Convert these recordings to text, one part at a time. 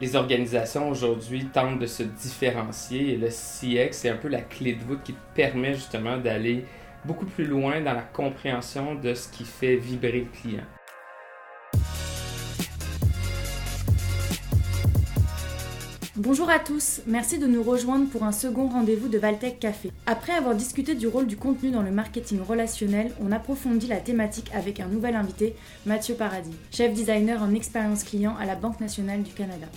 les organisations aujourd'hui tentent de se différencier et le CX, c'est un peu la clé de voûte qui permet justement d'aller beaucoup plus loin dans la compréhension de ce qui fait vibrer le client. Bonjour à tous, merci de nous rejoindre pour un second rendez-vous de Valtech Café. Après avoir discuté du rôle du contenu dans le marketing relationnel, on approfondit la thématique avec un nouvel invité, Mathieu Paradis, chef designer en expérience client à la Banque nationale du Canada.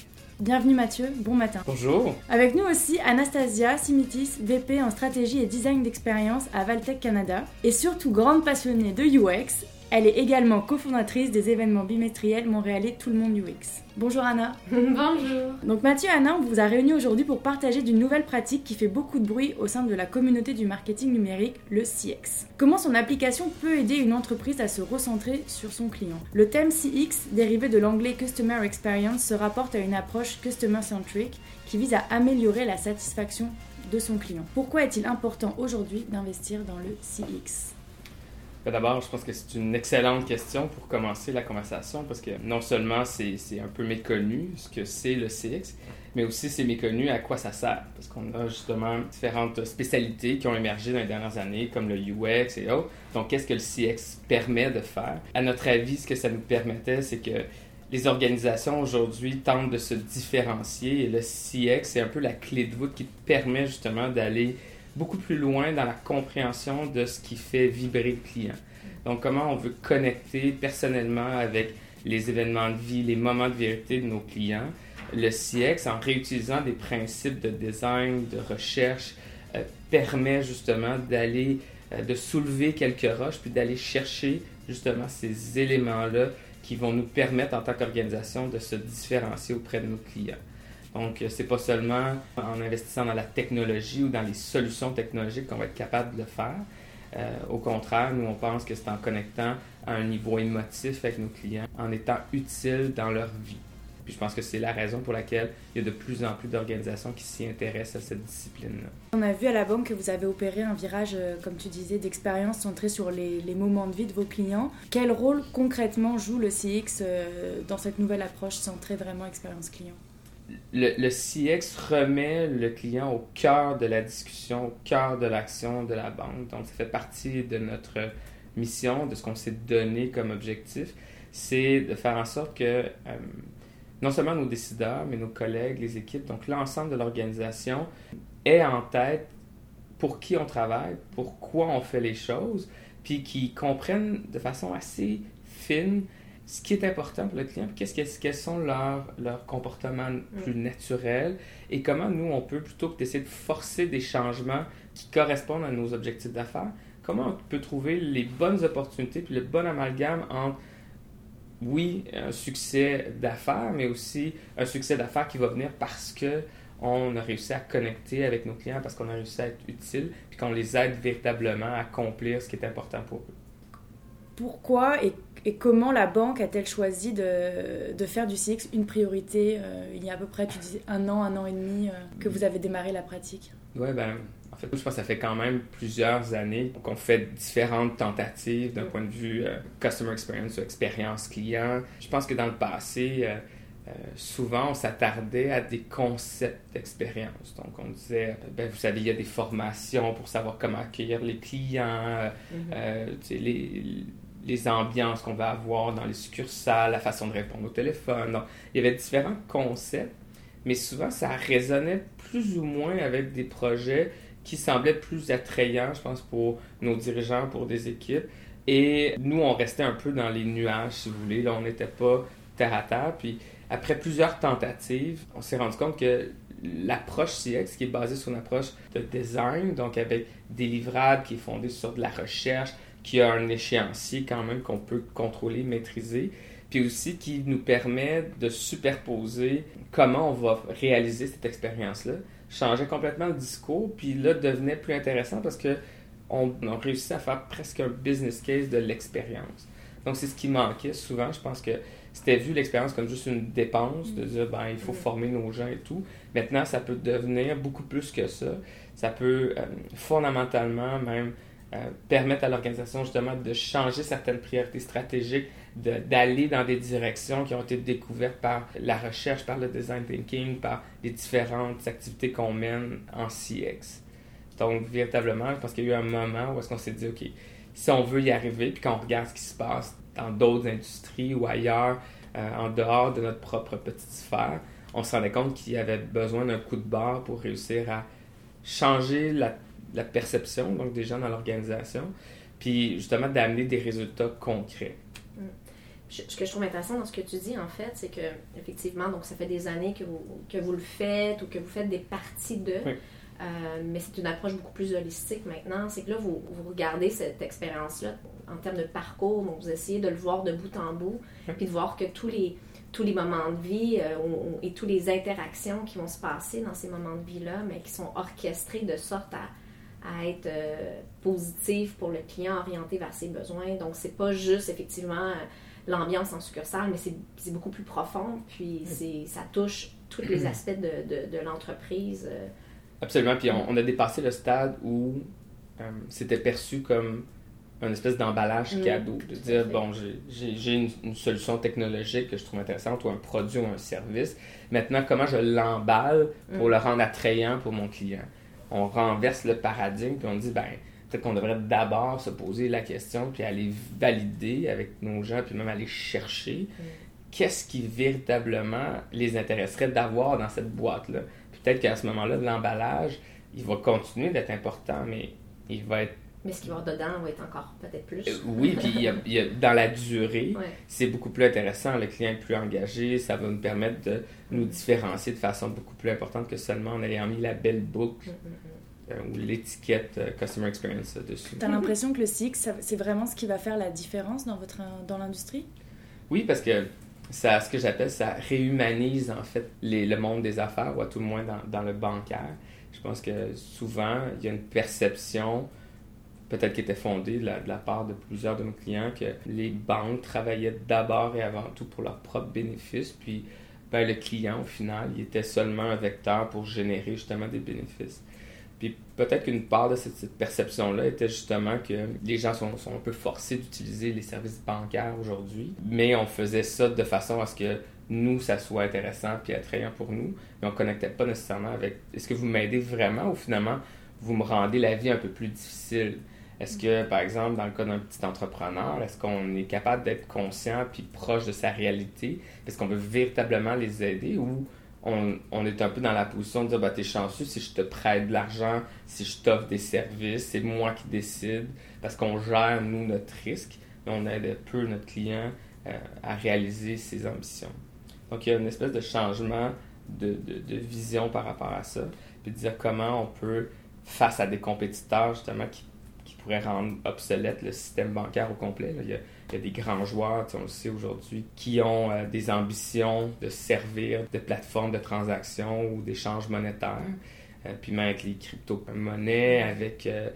Bienvenue Mathieu, bon matin. Bonjour. Avec nous aussi Anastasia Simitis, VP en stratégie et design d'expérience à Valtech Canada, et surtout grande passionnée de UX elle est également cofondatrice des événements bimestriels montréalais Tout le monde UX. Bonjour Anna. Bonjour. Donc Mathieu et Anna, on vous a réunis aujourd'hui pour partager d'une nouvelle pratique qui fait beaucoup de bruit au sein de la communauté du marketing numérique, le CX. Comment son application peut aider une entreprise à se recentrer sur son client? Le thème CX, dérivé de l'anglais Customer Experience, se rapporte à une approche customer-centric qui vise à améliorer la satisfaction de son client. Pourquoi est-il important aujourd'hui d'investir dans le CX d'abord, je pense que c'est une excellente question pour commencer la conversation parce que non seulement c'est un peu méconnu ce que c'est le CX, mais aussi c'est méconnu à quoi ça sert. Parce qu'on a justement différentes spécialités qui ont émergé dans les dernières années, comme le UX et autres. Donc, qu'est-ce que le CX permet de faire? À notre avis, ce que ça nous permettait, c'est que les organisations aujourd'hui tentent de se différencier et le CX, c'est un peu la clé de voûte qui permet justement d'aller beaucoup plus loin dans la compréhension de ce qui fait vibrer le client. Donc, comment on veut connecter personnellement avec les événements de vie, les moments de vérité de nos clients. Le CX, en réutilisant des principes de design, de recherche, euh, permet justement d'aller, euh, de soulever quelques roches, puis d'aller chercher justement ces éléments-là qui vont nous permettre en tant qu'organisation de se différencier auprès de nos clients. Donc, euh, c'est pas seulement en investissant dans la technologie ou dans les solutions technologiques qu'on va être capable de faire. Euh, au contraire, nous, on pense que c'est en connectant à un niveau émotif avec nos clients, en étant utile dans leur vie. Puis je pense que c'est la raison pour laquelle il y a de plus en plus d'organisations qui s'y intéressent à cette discipline-là. On a vu à la banque que vous avez opéré un virage, euh, comme tu disais, d'expérience centré sur les, les, moments de vie de vos clients. Quel rôle concrètement joue le CX dans cette nouvelle approche centrée vraiment expérience client? Le, CX remet le client au cœur de la discussion, au cœur de l'action de la banque. Donc, ça fait partie de notre mission, de ce qu'on s'est donné comme objectif, c'est de faire en sorte que euh, non seulement nos décideurs, mais nos collègues, les équipes, donc l'ensemble de l'organisation, aient en tête pour qui on travaille, pourquoi on fait les choses, puis qu'ils comprennent de façon assez fine ce qui est important pour le client, qu'est-ce que, quels sont leurs, leurs comportements plus naturels et comment nous, on peut, plutôt que d'essayer de forcer des changements qui correspondent à nos objectifs d'affaires, comment on peut trouver les bonnes opportunités puis le bon amalgame entre, oui, un succès d'affaires, mais aussi un succès d'affaires qui va venir parce que on a réussi à connecter avec nos clients, parce qu'on a réussi à être utile, puis qu'on les aide véritablement à accomplir ce qui est important pour eux. Pourquoi et et comment la banque a-t-elle choisi de, de, faire du CX une priorité euh, Il y a à peu près, tu un an, un an et demi euh, que vous avez démarré la pratique? Oui, ben, en fait, je pense que ça fait quand même plusieurs années qu'on fait différentes tentatives d'un point de vue euh, customer experience ou expérience client. Je pense que dans le passé, souvent, on s'attardait à des concepts d'expérience. Donc, on disait, ben, vous savez, il y a des formations pour savoir comment accueillir les clients, mm-hmm. les les ambiances qu'on va avoir dans les succursales, la façon de répondre au téléphone. Donc, il y avait différents concepts, mais souvent ça résonnait plus ou moins avec des projets qui semblaient plus attrayants, je pense, pour nos dirigeants, pour des équipes. Et nous, on restait un peu dans les nuages, si vous voulez. Là, on n'était pas terre à terre. Puis après plusieurs tentatives, on s'est rendu compte que l'approche CX, qui est basée sur une approche de design, donc avec des livrables qui est fondé sur de la recherche, qui a un échéancier quand même qu'on peut contrôler, maîtriser, puis aussi qui nous permet de superposer comment on va réaliser cette expérience-là. Changer complètement le discours, puis là, devenait plus intéressant parce que on a réussi à faire presque un business case de l'expérience. Donc, c'est ce qui manquait souvent. Je pense que c'était vu l'expérience comme juste une dépense, de dire, ben, il faut former nos gens et tout. Maintenant, ça peut devenir beaucoup plus que ça. Ça peut euh, fondamentalement même permettre à l'organisation justement de changer certaines priorités stratégiques, d'aller dans des directions qui ont été découvertes par la recherche, par le design thinking, par les différentes activités qu'on mène en CX. Donc, véritablement, je pense qu'il y a eu un moment où est-ce qu'on s'est dit, OK, si on veut y arriver, puis qu'on regarde ce qui se passe dans d'autres industries ou ailleurs, euh, en dehors de notre propre petite sphère, on se rendait compte qu'il y avait besoin d'un coup de barre pour réussir à changer la, la perception donc des gens dans l'organisation, puis justement d'amener des résultats concrets. Mm. Ce que je trouve intéressant dans ce que tu dis, en fait, c'est que, effectivement, donc ça fait des années que vous, que vous le faites ou que vous faites des parties de. Euh, mais c'est une approche beaucoup plus holistique maintenant. C'est que là, vous, vous regardez cette expérience-là en termes de parcours, donc vous essayez de le voir de bout en bout, puis de voir que tous les, tous les moments de vie euh, et toutes les interactions qui vont se passer dans ces moments de vie-là, mais qui sont orchestrés de sorte à, à être euh, positifs pour le client, orienté vers ses besoins. Donc, c'est pas juste effectivement l'ambiance en succursale, mais c'est beaucoup plus profond, puis ça touche tous les aspects de, de, de l'entreprise. Absolument. Puis on, a dépassé le stade où euh, c'était perçu comme un espèce d'emballage mm. cadeau. De dire, bon, j'ai une, une, solution technologique que je trouve intéressante ou un produit ou un service. Maintenant, comment je l'emballe pour mm. le rendre attrayant pour mon client? On renverse le paradigme puis on dit, ben, peut-être qu'on devrait d'abord se poser la question puis aller valider avec nos gens puis même aller chercher mm. qu'est-ce qui véritablement les intéresserait d'avoir dans cette boîte-là peut-être qu'à ce moment-là, l'emballage, il va continuer d'être important, mais il va être mais ce qu'il va y avoir dedans va être encore peut-être plus. Euh, oui, puis il y a, dans la durée, c'est beaucoup plus intéressant. Le client est plus engagé. Ça va nous permettre de nous différencier de façon beaucoup plus importante que seulement en ayant mis la belle boucle mm, mm, mm. Euh, ou l'étiquette euh, Customer Experience dessus. Tu as l'impression que le CX, c'est vraiment ce qui va faire la différence dans, votre, dans l'industrie? Oui, parce que ça, ce que j'appelle, ça réhumanise en fait le monde des affaires, ou à tout le moins dans, le bancaire. Je pense que souvent, il y a une perception, peut-être qui était fondée de la, part de plusieurs de nos clients, que les banques travaillaient d'abord et avant tout pour leurs propres bénéfices, puis ben, le client, au final, il était seulement un vecteur pour générer justement des bénéfices. Puis peut-être qu'une part de cette, perception-là était justement que les gens sont, sont un peu forcés d'utiliser les services bancaires aujourd'hui, mais on faisait ça de façon à ce que nous, ça soit intéressant puis attrayant pour nous, mais on ne connectait pas nécessairement avec est-ce que vous m'aidez vraiment ou finalement vous me rendez la vie un peu plus difficile? Est-ce que, par exemple, dans le cas d'un petit entrepreneur, est-ce qu'on est capable d'être conscient puis proche de sa réalité? Est-ce qu'on veut véritablement les aider ou on, est un peu dans la position de dire bah, T'es chanceux si je te prête de l'argent, si je t'offre des services, c'est moi qui décide, parce qu'on gère, nous, notre risque, mais on aide peu notre client euh, à réaliser ses ambitions. Donc, il y a une espèce de changement de, vision par rapport à ça, puis de dire comment on peut, face à des compétiteurs, justement, qui, pourraient rendre obsolète le système bancaire au complet. il y a des grands joueurs, on le sait aujourd'hui, qui ont euh, des ambitions de servir de plateforme de transaction ou d'échange monétaire. Mm. Euh, puis même avec les crypto-monnaies, avec euh,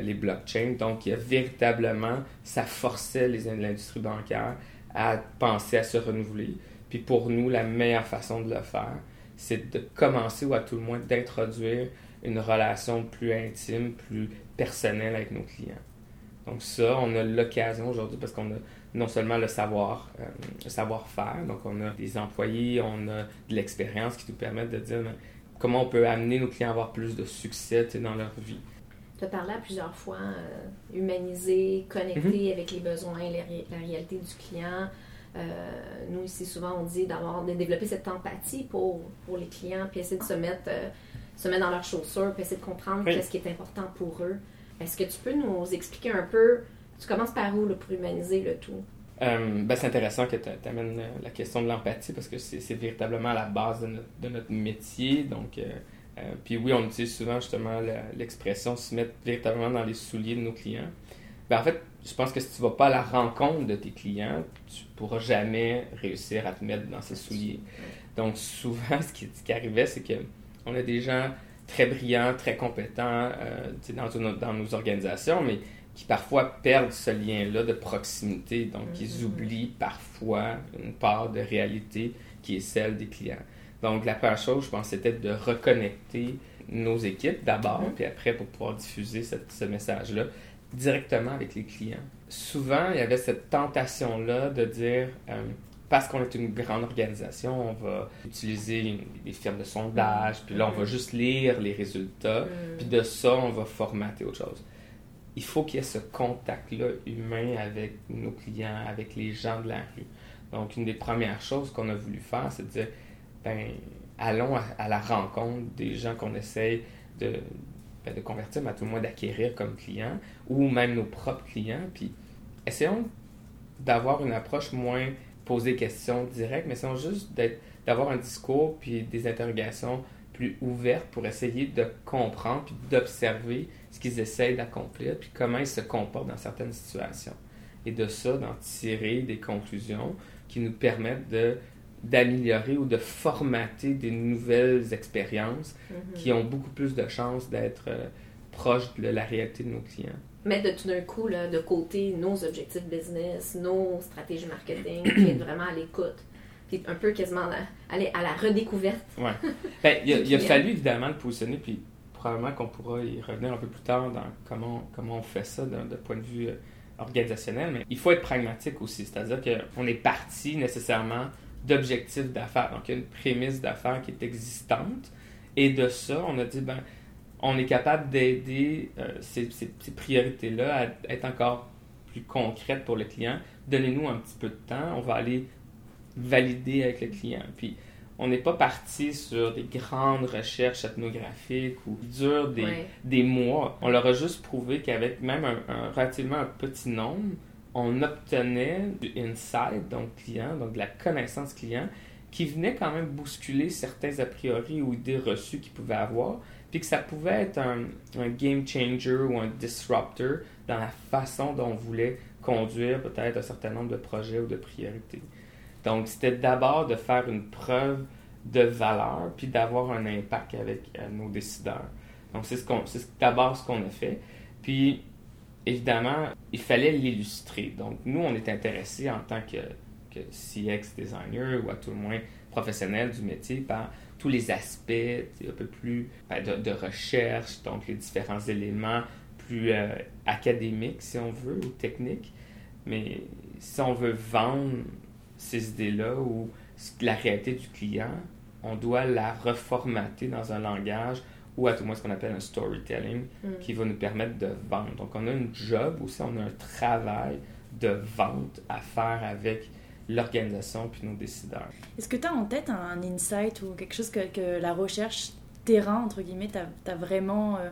les blockchains. Donc, il y a véritablement, ça forçait l'industrie bancaire à penser à se renouveler. Puis pour nous, la meilleure façon de le faire, c'est de commencer ou à tout le moins d'introduire une relation plus intime, plus personnelle avec nos clients. Donc ça, on a l'occasion aujourd'hui parce qu'on a non seulement le savoir, euh, savoir-faire, donc on a des employés, on a de l'expérience qui nous permettent de dire comment on peut amener nos clients à avoir plus de succès dans leur vie. Tu as parlé à plusieurs fois euh, humaniser, connecter mhm. avec les besoins, la réalité du client. Euh, nous, ici, souvent, on dit d'avoir, de développer cette empathie pour, pour les clients, puis essayer de se mettre, se mettre dans leurs chaussures, puis essayer de comprendre qu'est-ce qui est important pour eux. Est-ce que tu peux nous expliquer un peu, tu commences par où pour humaniser le tout? Euh, ben, c'est intéressant que tu amènes euh, la question de l'empathie parce que c'est véritablement la base de notre, métier. Donc, euh, puis oui, on utilise souvent justement l'expression se mettre véritablement dans les souliers de nos clients. Ben, en fait, je pense que si tu ne vas pas à la rencontre de tes clients, tu ne pourras jamais réussir à te mettre dans ces souliers. Donc souvent, ce qui, ce qui arrivait, c'est que on a des gens très brillants, très compétents euh, dans, dans, nos organisations, mais qui parfois perdent ce lien-là de proximité. Donc, ils mm-hmm. oublient parfois une part de réalité qui est celle des clients. Donc, la première chose, je pense, c'était de reconnecter nos équipes d'abord, mm-hmm. puis après, pour pouvoir diffuser ce message-là, directement avec les clients. Souvent, il y avait cette tentation-là de dire, euh, parce qu'on est une grande organisation, on va utiliser des firmes de sondage, puis là, on va mm-hmm. juste lire les résultats, mm. puis de ça, on va formater autre chose. Il faut qu'il y ait ce contact-là humain avec nos clients, avec les gens de la rue. Donc, une des premières choses qu'on a voulu faire, c'est de dire, ben, allons à, la rencontre des gens qu'on essaye de, ben, de convertir, mais à tout le moins d'acquérir comme clients, ou même nos propres clients, puis essayons d'avoir une approche moins poser des questions directes, mais essayons juste d'avoir un discours puis des interrogations plus ouvertes pour essayer de comprendre puis d'observer ce qu'ils essayent d'accomplir puis comment ils se comportent dans certaines situations. Et de ça, d'en tirer des conclusions qui nous permettent de d'améliorer ou de formater des nouvelles expériences mm-hmm. qui ont beaucoup plus de chances d'être euh, proches de la réalité de nos clients. Mettre tout d'un coup là, de côté nos objectifs business, nos stratégies marketing, puis être vraiment à l'écoute. Puis un peu quasiment aller à la redécouverte. Oui. Ben, il, a, fallu évidemment le positionner, puis probablement qu'on pourra y revenir un peu plus tard dans comment, comment on fait ça d'un point de vue euh, organisationnel, mais il faut être pragmatique aussi. C'est-à-dire qu'on est parti nécessairement d'objectifs d'affaires. Donc, il y a une prémisse d'affaires qui est existante. Et de ça, on a dit, ben, on est capable d'aider euh, ces, priorités-là à être encore plus concrètes pour le client. Donnez-nous un petit peu de temps, on va aller valider avec le client. Puis, on n'est pas parti sur des grandes recherches ethnographiques ou durent des, des mois. On leur a juste prouvé qu'avec même un, relativement un petit nombre, on obtenait du insight, donc client, donc de la connaissance client, qui venait quand même bousculer certains a priori ou idées reçues qu'ils pouvaient avoir, puis que ça pouvait être un, game changer ou un disruptor dans la façon dont on voulait conduire peut-être un certain nombre de projets ou de priorités. Donc, c'était d'abord de faire une preuve de valeur, puis d'avoir un impact avec euh, nos décideurs. Donc, c'est ce qu'on, d'abord ce qu'on a fait. Puis, évidemment, il fallait l'illustrer. Donc, nous, on est intéressés en tant que, que CX designer ou à tout le moins professionnel du métier par tous les aspects un peu plus ben, de, recherche, donc les différents éléments plus euh, académiques, si on veut, ou techniques. Mais si on veut vendre ces idées-là ou la réalité du client, on doit la reformater dans un langage ou à tout moins ce qu'on appelle un storytelling mm. qui va nous permettre de vendre. Donc on a une job aussi, on a un travail de vente à faire avec l'organisation puis nos décideurs. Est-ce que tu as en tête un insight ou quelque chose que, que la recherche terrain, entre guillemets, t'a vraiment... Euh,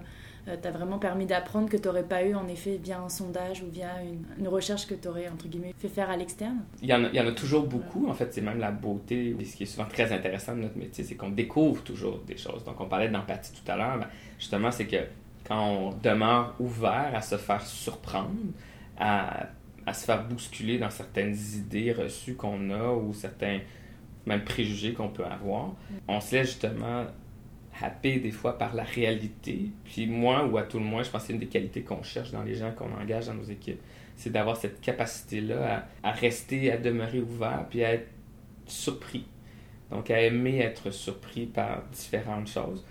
euh, t'as vraiment permis d'apprendre que tu n'aurais pas eu en effet via un sondage ou via une, recherche que tu aurais entre guillemets fait faire à l'externe? Il, y en a, il y en a toujours beaucoup. En fait, c'est même la beauté. ce qui est souvent très intéressant de notre métier, c'est qu'on découvre toujours des choses. Donc, on parlait d'empathie tout à l'heure. Ben, justement, c'est que quand on demeure ouvert à se faire surprendre, à, à se faire bousculer dans certaines idées reçues qu'on a ou certains même préjugés qu'on peut avoir, on se laisse justement happé des fois par la réalité. Puis moi, ou à tout le moins, je pense que c'est une des qualités qu'on cherche dans les gens qu'on engage dans nos équipes. C'est d'avoir cette capacité-là à, rester, à demeurer ouvert, puis à être surpris. Donc à aimer être surpris par différentes choses.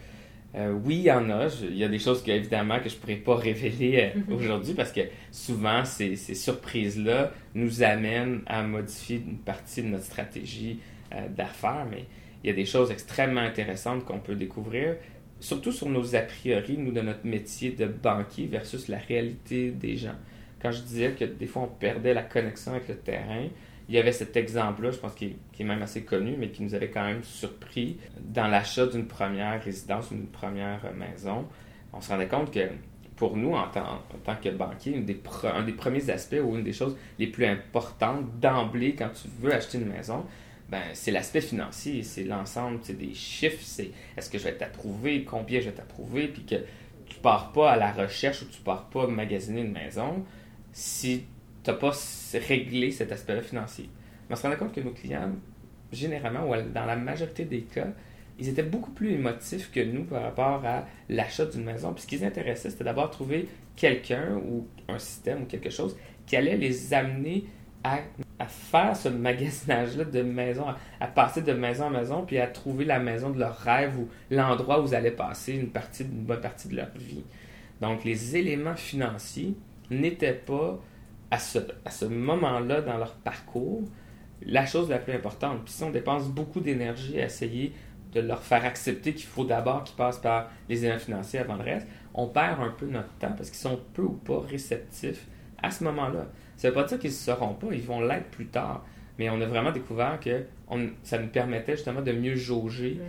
Euh, oui, il y en a. il y a des choses que, évidemment que je ne pourrais pas révéler euh, aujourd'hui parce que souvent, ces, ces surprises-là nous amènent à modifier une partie de notre stratégie euh, d'affaires. Mais il y a des choses extrêmement intéressantes qu'on peut découvrir, surtout sur nos a priori, nous, de notre métier de banquier versus la réalité des gens. Quand je disais que des fois on perdait la connexion avec le terrain, il y avait cet exemple-là, je pense qui est, même assez connu, mais qui nous avait quand même surpris dans l'achat d'une première résidence, d'une première maison. On se rendait compte que pour nous, en tant, que banquier, un des premiers aspects ou une des choses les plus importantes d'emblée quand tu veux acheter une maison, ben, c'est l'aspect financier, c'est l'ensemble des chiffres, c'est est-ce que je vais t'approuver, combien je vais t'approuver, puis que tu pars pas à la recherche ou tu pars pas magasiner une maison si tu n'as pas réglé cet aspect-là financier. Mais on se rendait compte que nos clients, généralement, ou dans la majorité des cas, ils étaient beaucoup plus émotifs que nous par rapport à l'achat d'une maison. Puis ce qui les intéressait, c'était d'abord trouver quelqu'un ou un système ou quelque chose qui allait les amener à, faire ce magasinage-là de maison, à, passer de maison en maison, puis à trouver la maison de leur rêve ou l'endroit où ils allaient passer une, partie, une bonne partie de leur vie. Donc, les éléments financiers n'était pas à ce, à ce moment-là dans leur parcours la chose la plus importante. Puis si on dépense beaucoup d'énergie à essayer de leur faire accepter qu'il faut d'abord qu'ils passent par les éléments financiers avant le reste, on perd un peu notre temps parce qu'ils sont peu ou pas réceptifs à ce moment-là. Ça ne veut pas dire qu'ils ne seront pas, ils vont l'être plus tard. Mais on a vraiment découvert que ça nous permettait justement de mieux jauger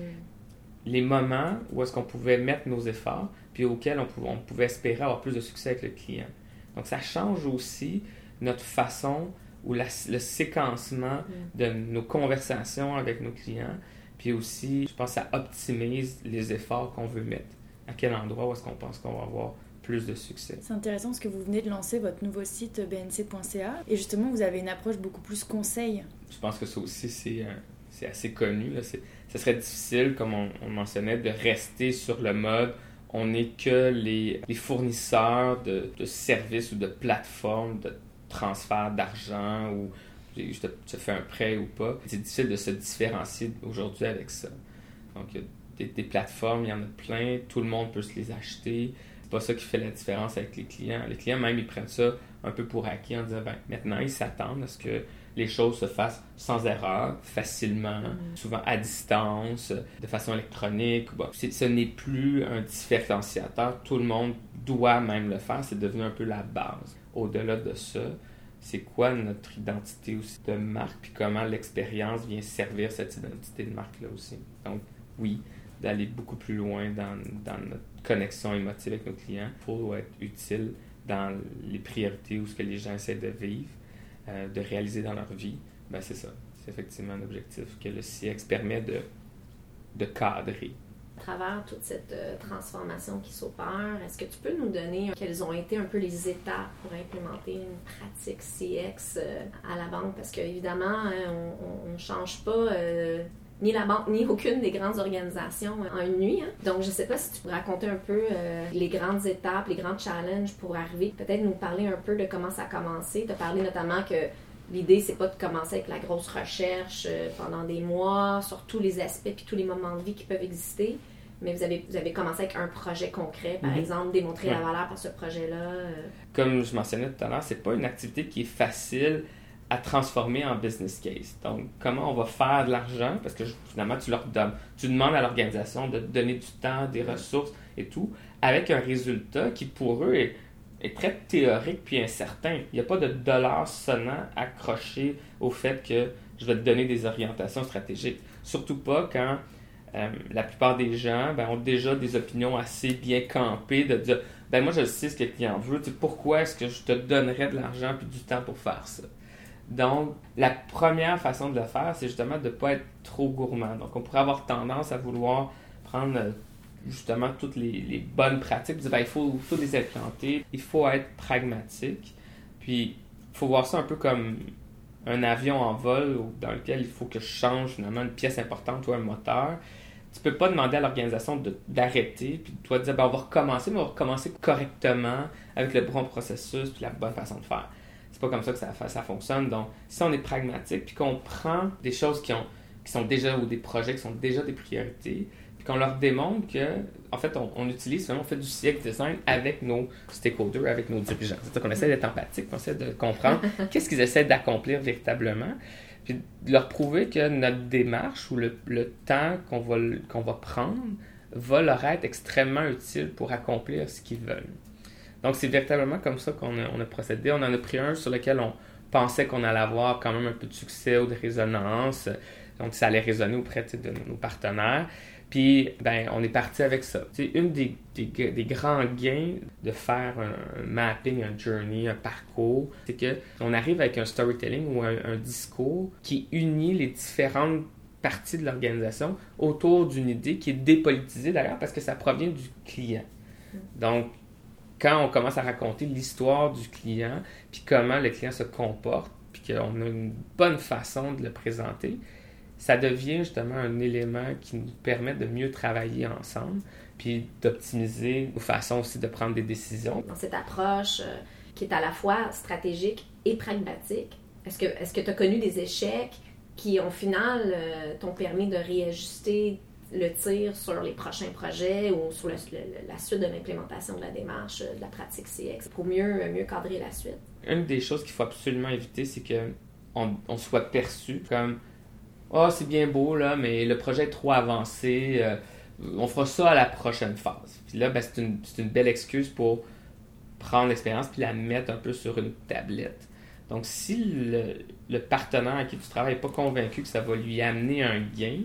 les moments où est-ce qu'on pouvait mettre nos efforts, puis auxquels on pouvait, on pouvait espérer avoir plus de succès avec le client. Donc ça change aussi notre façon ou le séquencement mm. de nos conversations avec nos clients. Puis aussi, je pense que ça optimise les efforts qu'on veut mettre. À quel endroit est-ce qu'on pense qu'on va avoir plus de succès? C'est intéressant parce que vous venez de lancer votre nouveau site bnc.ca et justement vous avez une approche beaucoup plus conseil. Je pense que ça aussi c'est euh, assez connu. Là. Ça serait difficile, comme on, mentionnait, de rester sur le mode on n'est que les, fournisseurs de, services ou de plateformes de transfert d'argent ou je te, fais un prêt ou pas. C'est difficile de se différencier aujourd'hui avec ça. Donc, il y a des, des, plateformes, il y en a plein, tout le monde peut se les acheter. C'est pas ça qui fait la différence avec les clients. Les clients, même, ils prennent ça un peu pour acquis en disant, ben, maintenant, ils s'attendent à ce que les choses se fassent sans erreur, facilement, mm. souvent à distance, de façon électronique. Bon, ce n'est plus un différenciateur. Tout le monde doit même le faire. C'est devenu un peu la base. Au-delà de ça, c'est quoi notre identité aussi de marque, puis comment l'expérience vient servir cette identité de marque-là aussi? Donc, oui, d'aller beaucoup plus loin dans, dans, notre connexion émotive avec nos clients pour être utile dans les priorités ou ce que les gens essaient de vivre euh, de réaliser dans leur vie, ben c'est ça. C'est effectivement un objectif que le CX permet de, de cadrer. À travers toute cette euh, transformation qui s'opère, est-ce que tu peux nous donner quelles ont été un peu les étapes pour implémenter une pratique CX euh, à la banque? Parce qu'évidemment, hein, on ne change pas ni la banque, ni aucune des grandes organisations en une nuit. Hein. Donc, je ne sais pas si tu peux raconter un peu les grandes étapes, les grands challenges pour arriver. Peut-être nous parler un peu de comment ça a commencé. Tu as parlé notamment que l'idée, c'est pas de commencer avec la grosse recherche euh, pendant des mois sur tous les aspects puis tous les moments de vie qui peuvent exister. Mais vous avez, vous avez commencé avec un projet concret, par mhm. exemple, démontrer la valeur par ce projet-là. Euh. Comme je mentionnais tout à l'heure, c'est pas une activité qui est facile à transformer en business case. Donc, comment on va faire de l'argent, parce que finalement, tu leur donnes, tu demandes à l'organisation de te donner du temps, des ressources et tout, avec un résultat qui, pour eux, est, très théorique puis incertain. Il n'y a pas de dollars sonnant accroché au fait que je vais te donner des orientations stratégiques. Surtout pas quand euh, la plupart des gens ben, ont déjà des opinions assez bien campées de dire ben moi je sais ce que le client veut, pourquoi est-ce que je te donnerais de l'argent puis du temps pour faire ça? Donc, la première façon de le faire, c'est justement de ne pas être trop gourmand. Donc, on pourrait avoir tendance à vouloir prendre euh, justement toutes les, bonnes pratiques, dire, ben, il faut, faut les implanter, il faut être pragmatique, puis il faut voir ça un peu comme un avion en vol dans lequel il faut que je change finalement une pièce importante ou un moteur. Tu peux pas demander à l'organisation d'arrêter, puis toi dire, ben, on va recommencer, mais on va recommencer correctement avec le bon processus, puis la bonne façon de faire c'est pas comme ça que ça, ça fonctionne. Donc, si on est pragmatique, puis qu'on prend des choses qui, ont, qui sont déjà, ou des projets qui sont déjà des priorités, puis qu'on leur démontre que, en fait, on, utilise, on fait du CX design avec nos stakeholders, avec nos dirigeants. C'est-à-dire qu'on essaie d'être empathique, qu'on essaie de comprendre qu'est-ce qu'ils essaient d'accomplir véritablement, puis de leur prouver que notre démarche ou le, le temps qu'on va, qu'on va prendre va leur être extrêmement utile pour accomplir ce qu'ils veulent. Donc, c'est véritablement comme ça qu'on a, procédé. On en a pris un sur lequel on pensait qu'on allait avoir quand même un peu de succès ou de résonance. Donc, ça allait résonner auprès de nos partenaires. Puis, ben, on est parti avec ça. C'est une des, des, grands gains de faire un, mapping, un journey, un parcours, c'est que on arrive avec un storytelling ou un, un discours qui unit les différentes parties de l'organisation autour d'une idée qui est dépolitisée d'ailleurs parce que ça provient du client. Donc, quand on commence à raconter l'histoire du client, puis comment le client se comporte, puis qu'on a une bonne façon de le présenter, ça devient justement un élément qui nous permet de mieux travailler ensemble, puis d'optimiser nos façons aussi de prendre des décisions. Dans cette approche euh, qui est à la fois stratégique et pragmatique, est-ce que tu as connu des échecs qui, au final, euh, t'ont permis de réajuster le tir sur les prochains projets ou sur la suite de l'implémentation de la démarche de la pratique CX pour mieux, mieux cadrer la suite. Une des choses qu'il faut absolument éviter, c'est que on, soit perçu comme oh, c'est bien beau, là, mais le projet est trop avancé, euh, on fera ça à la prochaine phase. Puis là, ben, c'est une, une, belle excuse pour prendre l'expérience puis la mettre un peu sur une tablette. Donc, si le, le partenaire à qui tu travailles n'est pas convaincu que ça va lui amener un gain,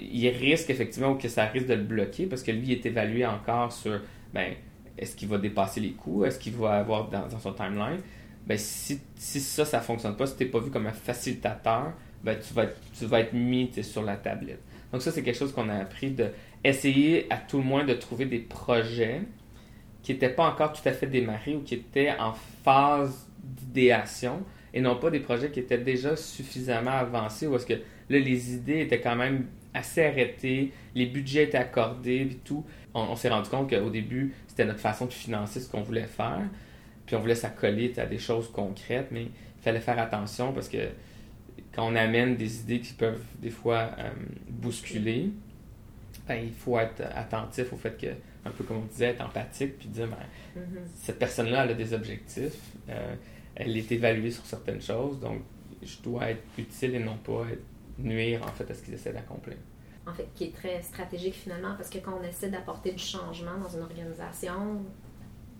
il risque effectivement que ça risque de le bloquer parce que lui est évalué encore sur ben, est-ce qu'il va dépasser les coûts, est-ce qu'il va avoir dans, son timeline? Ben, si, si ça, ça fonctionne pas, si tu n'es pas vu comme un facilitateur, ben, tu, vas être, tu vas être mis sur la tablette. Donc ça, c'est quelque chose qu'on a appris de essayer à tout le moins de trouver des projets qui n'étaient pas encore tout à fait démarrés ou qui étaient en phase d'idéation et non pas des projets qui étaient déjà suffisamment avancés ou est-ce que là, les idées étaient quand même assez arrêtées, les budgets étaient accordés et tout. On, s'est rendu compte qu'au début, c'était notre façon de financer ce qu'on voulait faire. Puis on voulait s'accoler à des choses concrètes, mais il fallait faire attention parce que quand on amène des idées qui peuvent des fois euh, bousculer, ben, il faut être attentif au fait que, un peu comme on disait, être empathique, puis dire, ben, mm-hmm. cette personne-là, elle a des objectifs, euh, elle est évaluée sur certaines choses, donc je dois être utile et non pas nuire en fait à ce qu'ils essaient d'accomplir. En fait, qui est très stratégique finalement, parce que quand on essaie d'apporter du changement dans une organisation,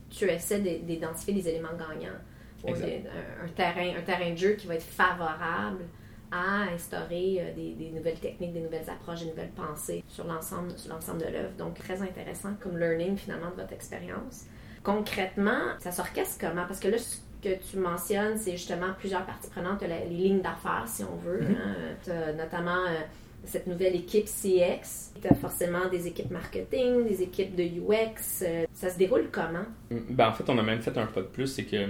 tu essaies d'identifier les éléments gagnants. un, terrain, un terrain de jeu qui va être favorable à instaurer euh, des, nouvelles techniques, des nouvelles approches, des nouvelles pensées sur l'ensemble, sur l'ensemble de l'œuvre. Donc, très intéressant comme learning finalement de votre expérience. Concrètement, ça s'orchestre comment? Parce que là, que tu mentionnes, c'est justement plusieurs parties prenantes, les lignes d'affaires, si on veut. Mm-hmm. Hein. notamment euh, cette nouvelle équipe CX. Tu as forcément des équipes marketing, des équipes de UX. Euh, ça se déroule comment? Mm, ben, en fait, on a même fait un pas de plus, c'est que euh,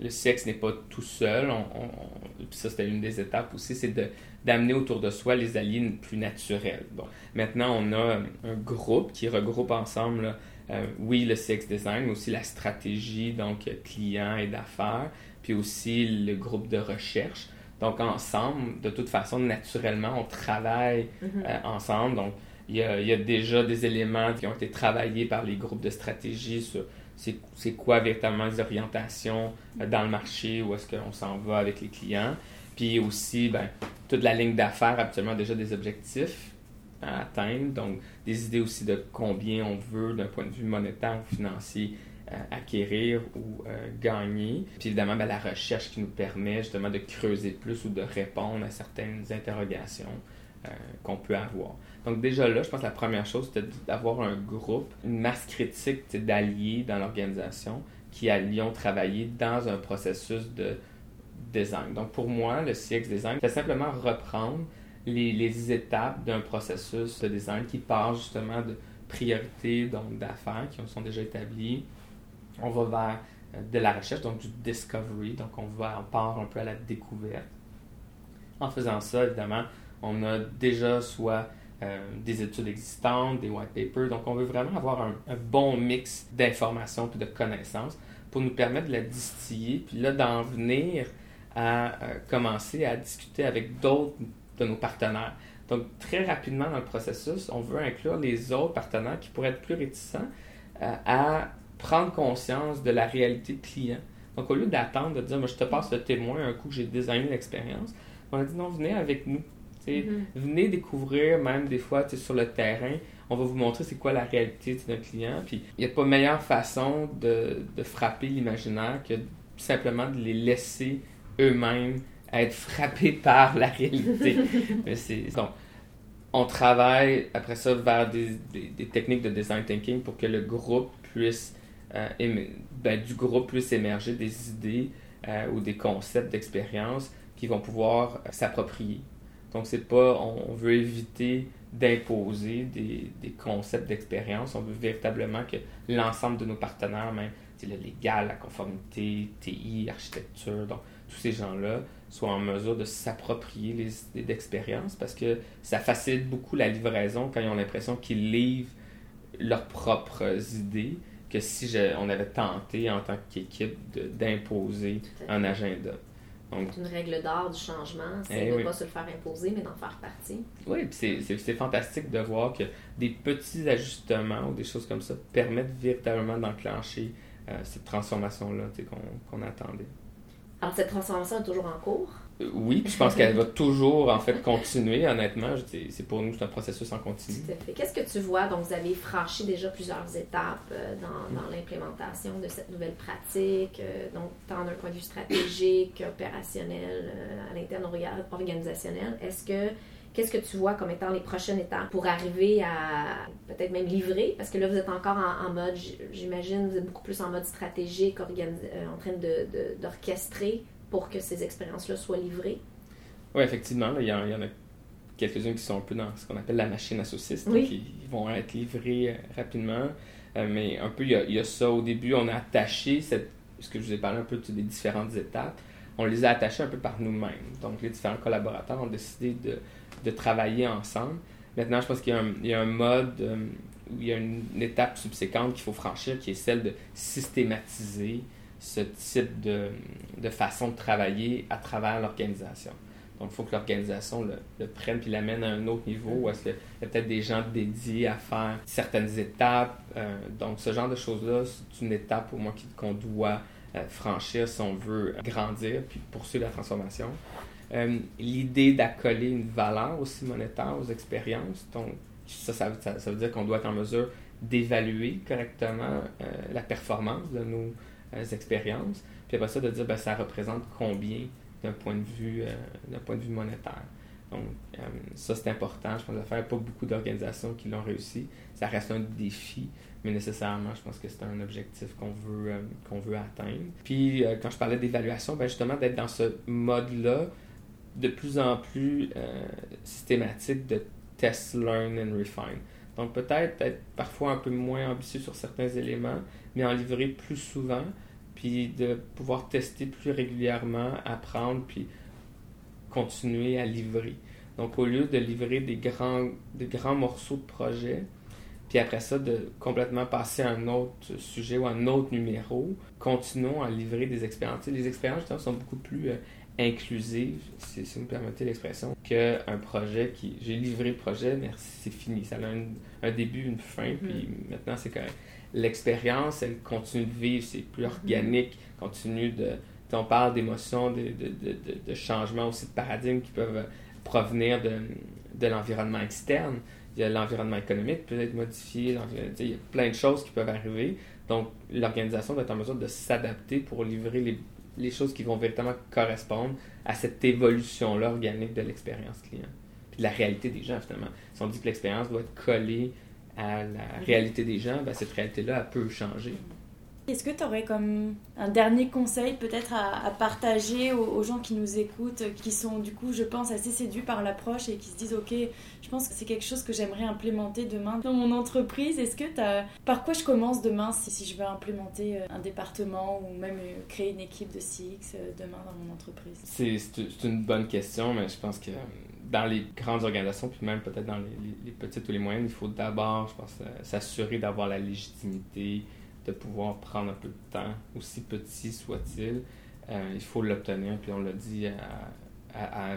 le CX n'est pas tout seul. On, ça, c'était une des étapes aussi, c'est d'amener autour de soi les alliés plus naturels. Bon, maintenant, on a un groupe qui regroupe ensemble, euh, oui, le CX design, mais aussi la stratégie, donc client et d'affaires, puis aussi le groupe de recherche. Donc, ensemble, de toute façon, naturellement, on travaille mhm. euh, ensemble. Donc, il y, a, déjà des éléments qui ont été travaillés par les groupes de stratégie sur c'est quoi véritablement les orientations euh, dans le marché, où est-ce qu'on s'en va avec les clients. Puis aussi, ben, toute la ligne d'affaires, actuellement déjà des objectifs à atteindre. Donc, des idées aussi de combien on veut d'un point de vue monétaire ou financier euh, acquérir ou euh, gagner. Puis évidemment, ben, la recherche qui nous permet justement de creuser plus ou de répondre à certaines interrogations euh, qu'on peut avoir. Donc déjà là, je pense que la première chose, c'était d'avoir un groupe, une masse critique d'alliés dans l'organisation qui allions travailler dans un processus de design. Donc pour moi, le CX design, c'est simplement reprendre les, étapes d'un processus de design qui part justement de priorités, donc d'affaires qui sont déjà établies, on va vers euh, de la recherche, donc du discovery, donc on va, on part un peu à la découverte. En faisant ça, évidemment, on a déjà soit euh, des études existantes, des white papers, donc on veut vraiment avoir un, bon mix d'informations et de connaissances pour nous permettre de la distiller, puis là d'en venir à euh, commencer à discuter avec d'autres de nos partenaires. Donc très rapidement dans le processus, on veut inclure les autres partenaires qui pourraient être plus réticents à prendre conscience de la réalité client. Donc, au lieu d'attendre de dire, moi, je te passe le témoin un coup que j'ai designé l'expérience, on a dit, non, venez avec nous. Mm-hmm. Venez découvrir, même des fois, sur le terrain, on va vous montrer c'est quoi la réalité de notre client. Puis, il n'y a pas meilleure façon de, de frapper l'imaginaire que simplement de les laisser eux-mêmes être frappés par la réalité. donc, on travaille après ça vers des, des, techniques de design thinking pour que le groupe puisse euh, ben, du groupe plus émerger des idées euh, ou des concepts d'expérience qui vont pouvoir euh, s'approprier. Donc, c'est pas, on, veut éviter d'imposer des, des, concepts d'expérience. On veut véritablement que l'ensemble de nos partenaires, même le légal, la conformité, TI, architecture, donc tous ces gens-là soient en mesure de s'approprier les idées d'expérience parce que ça facilite beaucoup la livraison quand ils ont l'impression qu'ils livrent leurs propres idées que si on avait tenté en tant qu'équipe d'imposer un agenda. Donc, une règle d'art du changement, c'est eh de ne pas se le faire imposer, mais d'en faire partie. Oui, puis c'est fantastique de voir que des petits ajustements ou des choses comme ça permettent véritablement d'enclencher euh, cette transformation-là qu'on attendait. Alors, cette transformation est toujours en cours? Oui, je pense qu'elle va toujours en fait continuer, honnêtement. C'est pour nous, c'est un processus en continu. Qu'est-ce que tu vois? Donc, vous avez franchi déjà plusieurs étapes euh, dans, dans l'implémentation de cette nouvelle pratique, euh, donc tant d'un point de vue stratégique, opérationnel, euh, à l'interne organisationnel. Est-ce que Qu'est-ce que tu vois comme étant les prochaines étapes pour arriver à peut-être même livrer? Parce que là, vous êtes encore en, mode, j'imagine, vous êtes beaucoup plus en mode stratégique, en train d'orchestrer de, pour que ces expériences-là soient livrées. Oui, effectivement, il, y en, a quelques-uns qui sont un peu dans ce qu'on appelle la machine à saucisses, qui vont être livrés euh, rapidement. Euh, mais un peu, il y, a, ça. Au début, on a attaché cette, ce que je vous ai parlé un peu des différentes étapes. On les a attachées un peu par nous-mêmes. Donc, les différents collaborateurs ont décidé de, de travailler ensemble. Maintenant, je pense qu'il y, a un mode euh, où il y a une, une étape subséquente qu'il faut franchir, qui est celle de systématiser ce type de, de, façon de travailler à travers l'organisation. Donc, il faut que l'organisation le, prenne puis l'amène à un autre niveau où est-ce qu'il y a peut-être des gens dédiés à faire certaines étapes. Euh, donc, ce genre de choses-là, c'est une étape pour moi qu'on doit euh, franchir si on veut grandir puis poursuivre la transformation. Euh, l'idée d'accoler une valeur aussi monétaire aux expériences, donc ça, ça, veut dire qu'on doit être en mesure d'évaluer correctement la performance de nos, euh, expériences. Puis après ça, de dire ben, ça représente combien d'un point de vue euh, point de vue monétaire. Donc, euh, ça, c'est important. Je pense n'y a pas beaucoup d'organisations qui l'ont réussi. Ça reste un défi, mais nécessairement, je pense que c'est un objectif qu'on veut, qu'on veut atteindre. Puis, quand je parlais d'évaluation, ben justement, d'être dans ce mode-là, de plus en plus systématique de test, learn and refine. Donc, peut-être être parfois un peu moins ambitieux sur certains éléments, mais en livrer plus souvent, puis de pouvoir tester plus régulièrement, apprendre, puis continuer à livrer. Donc, au lieu de livrer des grands, des grands morceaux de projet, puis après ça, de complètement passer à un autre sujet ou à un autre numéro, continuons à livrer des expériences. Les expériences, sont beaucoup plus euh, inclusives, si, vous me permettez l'expression, qu'un projet qui... J'ai livré le projet, mais c'est fini. Ça a un, début, une fin, puis mm-hmm. maintenant, c'est correct l'expérience, elle continue de vivre, c'est plus organique, continue de... On parle d'émotions, de, de, de, de, changements aussi de paradigme qui peuvent provenir de, de l'environnement externe. Il y a l'environnement économique qui peut être modifié, il y a plein de choses qui peuvent arriver. Donc, l'organisation doit être en mesure de s'adapter pour livrer les, les, choses qui vont véritablement correspondre à cette évolution-là organique de l'expérience client. Puis de la réalité des gens, finalement. Si on dit que l'expérience doit être collée à la réalité des gens, ben, cette réalité-là, elle peut changer. Est-ce que tu aurais comme un dernier conseil peut-être à, partager aux, gens qui nous écoutent, qui sont du coup, je pense, assez séduits par l'approche et qui se disent, ok, je pense que c'est quelque chose que j'aimerais implémenter demain dans mon entreprise. Est-ce que tu. Par quoi je commence demain si, si je veux implémenter euh, un département ou même euh, créer une équipe de CX euh, demain dans mon entreprise? C'est une bonne question, mais je pense que dans les grandes organisations, puis même peut-être dans les, petites ou les moyennes, il faut d'abord, je pense, s'assurer d'avoir la légitimité, de pouvoir prendre un peu de temps, aussi petit soit-il. Euh, il faut l'obtenir, puis on l'a dit à,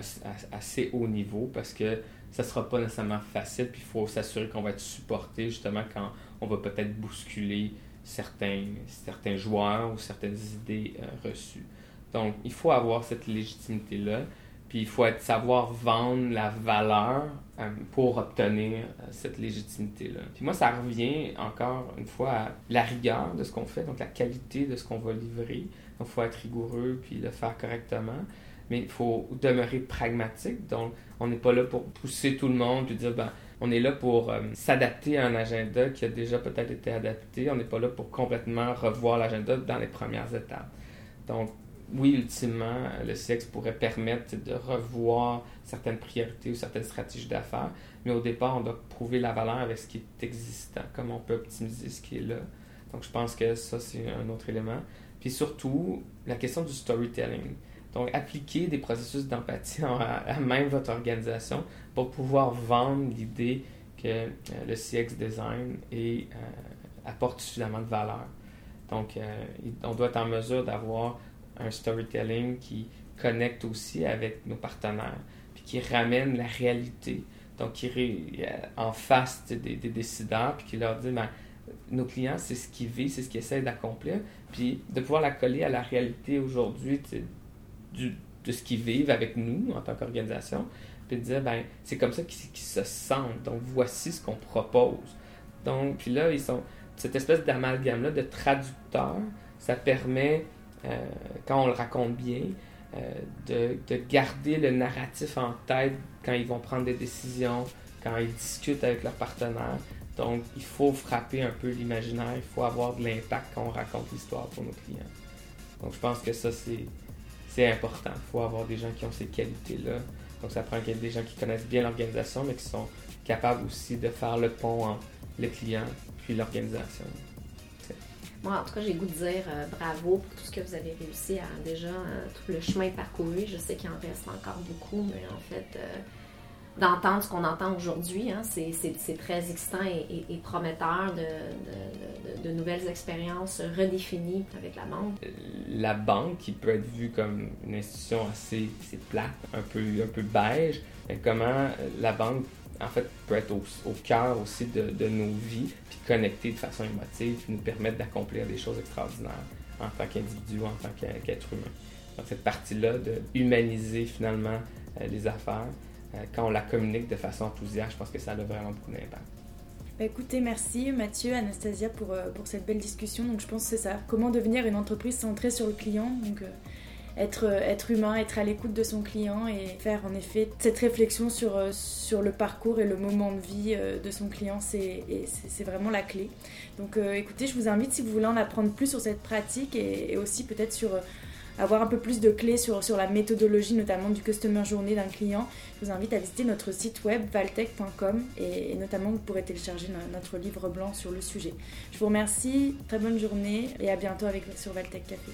assez haut niveau parce que ça ne sera pas nécessairement facile, puis il faut s'assurer qu'on va être supporté justement quand on va peut-être bousculer certains, certains joueurs ou certaines idées euh, reçues. Donc, il faut avoir cette légitimité-là. Puis il faut savoir vendre la valeur euh, pour obtenir euh, cette légitimité-là. Puis moi, ça revient encore une fois à la rigueur de ce qu'on fait, donc la qualité de ce qu'on va livrer. Donc il faut être rigoureux puis le faire correctement. Mais il faut demeurer pragmatique. Donc on n'est pas là pour pousser tout le monde puis dire, ben, on est là pour euh, s'adapter à un agenda qui a déjà peut-être été adapté. On n'est pas là pour complètement revoir l'agenda dans les premières étapes. Donc, oui, ultimement, le sexe pourrait permettre de revoir certaines priorités ou certaines stratégies d'affaires, mais au départ, on doit prouver la valeur avec ce qui est existant, comment on peut optimiser ce qui est là. Donc, je pense que ça, c'est un autre élément. Puis surtout, la question du storytelling. Donc, appliquer des processus d'empathie à, même votre organisation pour pouvoir vendre l'idée que euh, le CX design euh, apporte suffisamment de valeur. Donc, euh, on doit être en mesure d'avoir un storytelling qui connecte aussi avec nos partenaires, puis qui ramène la réalité. Donc, qui est en face des, décideurs, puis qui leur dit, ben, nos clients, c'est ce qu'ils vivent, c'est ce qu'ils essaient d'accomplir, puis de pouvoir la coller à la réalité aujourd'hui de ce qu'ils vivent avec nous en tant qu'organisation, puis de dire, ben, c'est comme ça qu'ils se sentent. Donc, voici ce qu'on propose. Donc, puis là, ils sont, cette espèce d'amalgame-là de traducteur, ça permet, euh, quand on le raconte bien, euh, de, de, garder le narratif en tête quand ils vont prendre des décisions, quand ils discutent avec leurs partenaires. Donc, il faut frapper un peu l'imaginaire, il faut avoir de l'impact quand on raconte l'histoire pour nos clients. Donc, je pense que ça, c'est important. Il faut avoir des gens qui ont ces qualités-là. Donc, ça prend des gens qui connaissent bien l'organisation, mais qui sont capables aussi de faire le pont entre le client puis l'organisation. Moi, en tout cas, j'ai goût de dire euh, bravo pour tout ce que vous avez réussi à déjà, euh, tout le chemin parcouru. Je sais qu'il en reste encore beaucoup, mais en fait, euh, d'entendre ce qu'on entend aujourd'hui, hein, c'est très excitant et, prometteur de, nouvelles expériences redéfinies avec la banque. La banque, qui peut être vue comme une institution assez, plate, un peu, un peu beige, comment la banque en fait, peut être au, cœur aussi de, nos vies, puis connecter de façon émotive, puis nous permettre d'accomplir des choses extraordinaires en tant qu'individu, en tant qu'être humain. Donc, cette partie-là de humaniser finalement euh, les affaires, euh, quand on la communique de façon enthousiaste, je pense que ça a vraiment beaucoup d'impact. Bah, écoutez, merci Mathieu, Anastasia pour, euh, pour cette belle discussion. Donc je pense que c'est ça, comment devenir une entreprise centrée sur le client? Être, être humain, être à l'écoute de son client et faire en effet cette réflexion sur, euh, sur le parcours et le moment de vie euh, de son client, c'est vraiment la clé. Donc euh, écoutez, je vous invite si vous voulez en apprendre plus sur cette pratique et, aussi peut-être sur avoir un peu plus de clés sur, sur la méthodologie notamment du customer journée d'un client, je vous invite à visiter notre site web valtech.com et, et, notamment vous pourrez télécharger notre livre blanc sur le sujet. Je vous remercie, très bonne journée et à bientôt avec, sur Valtech Café.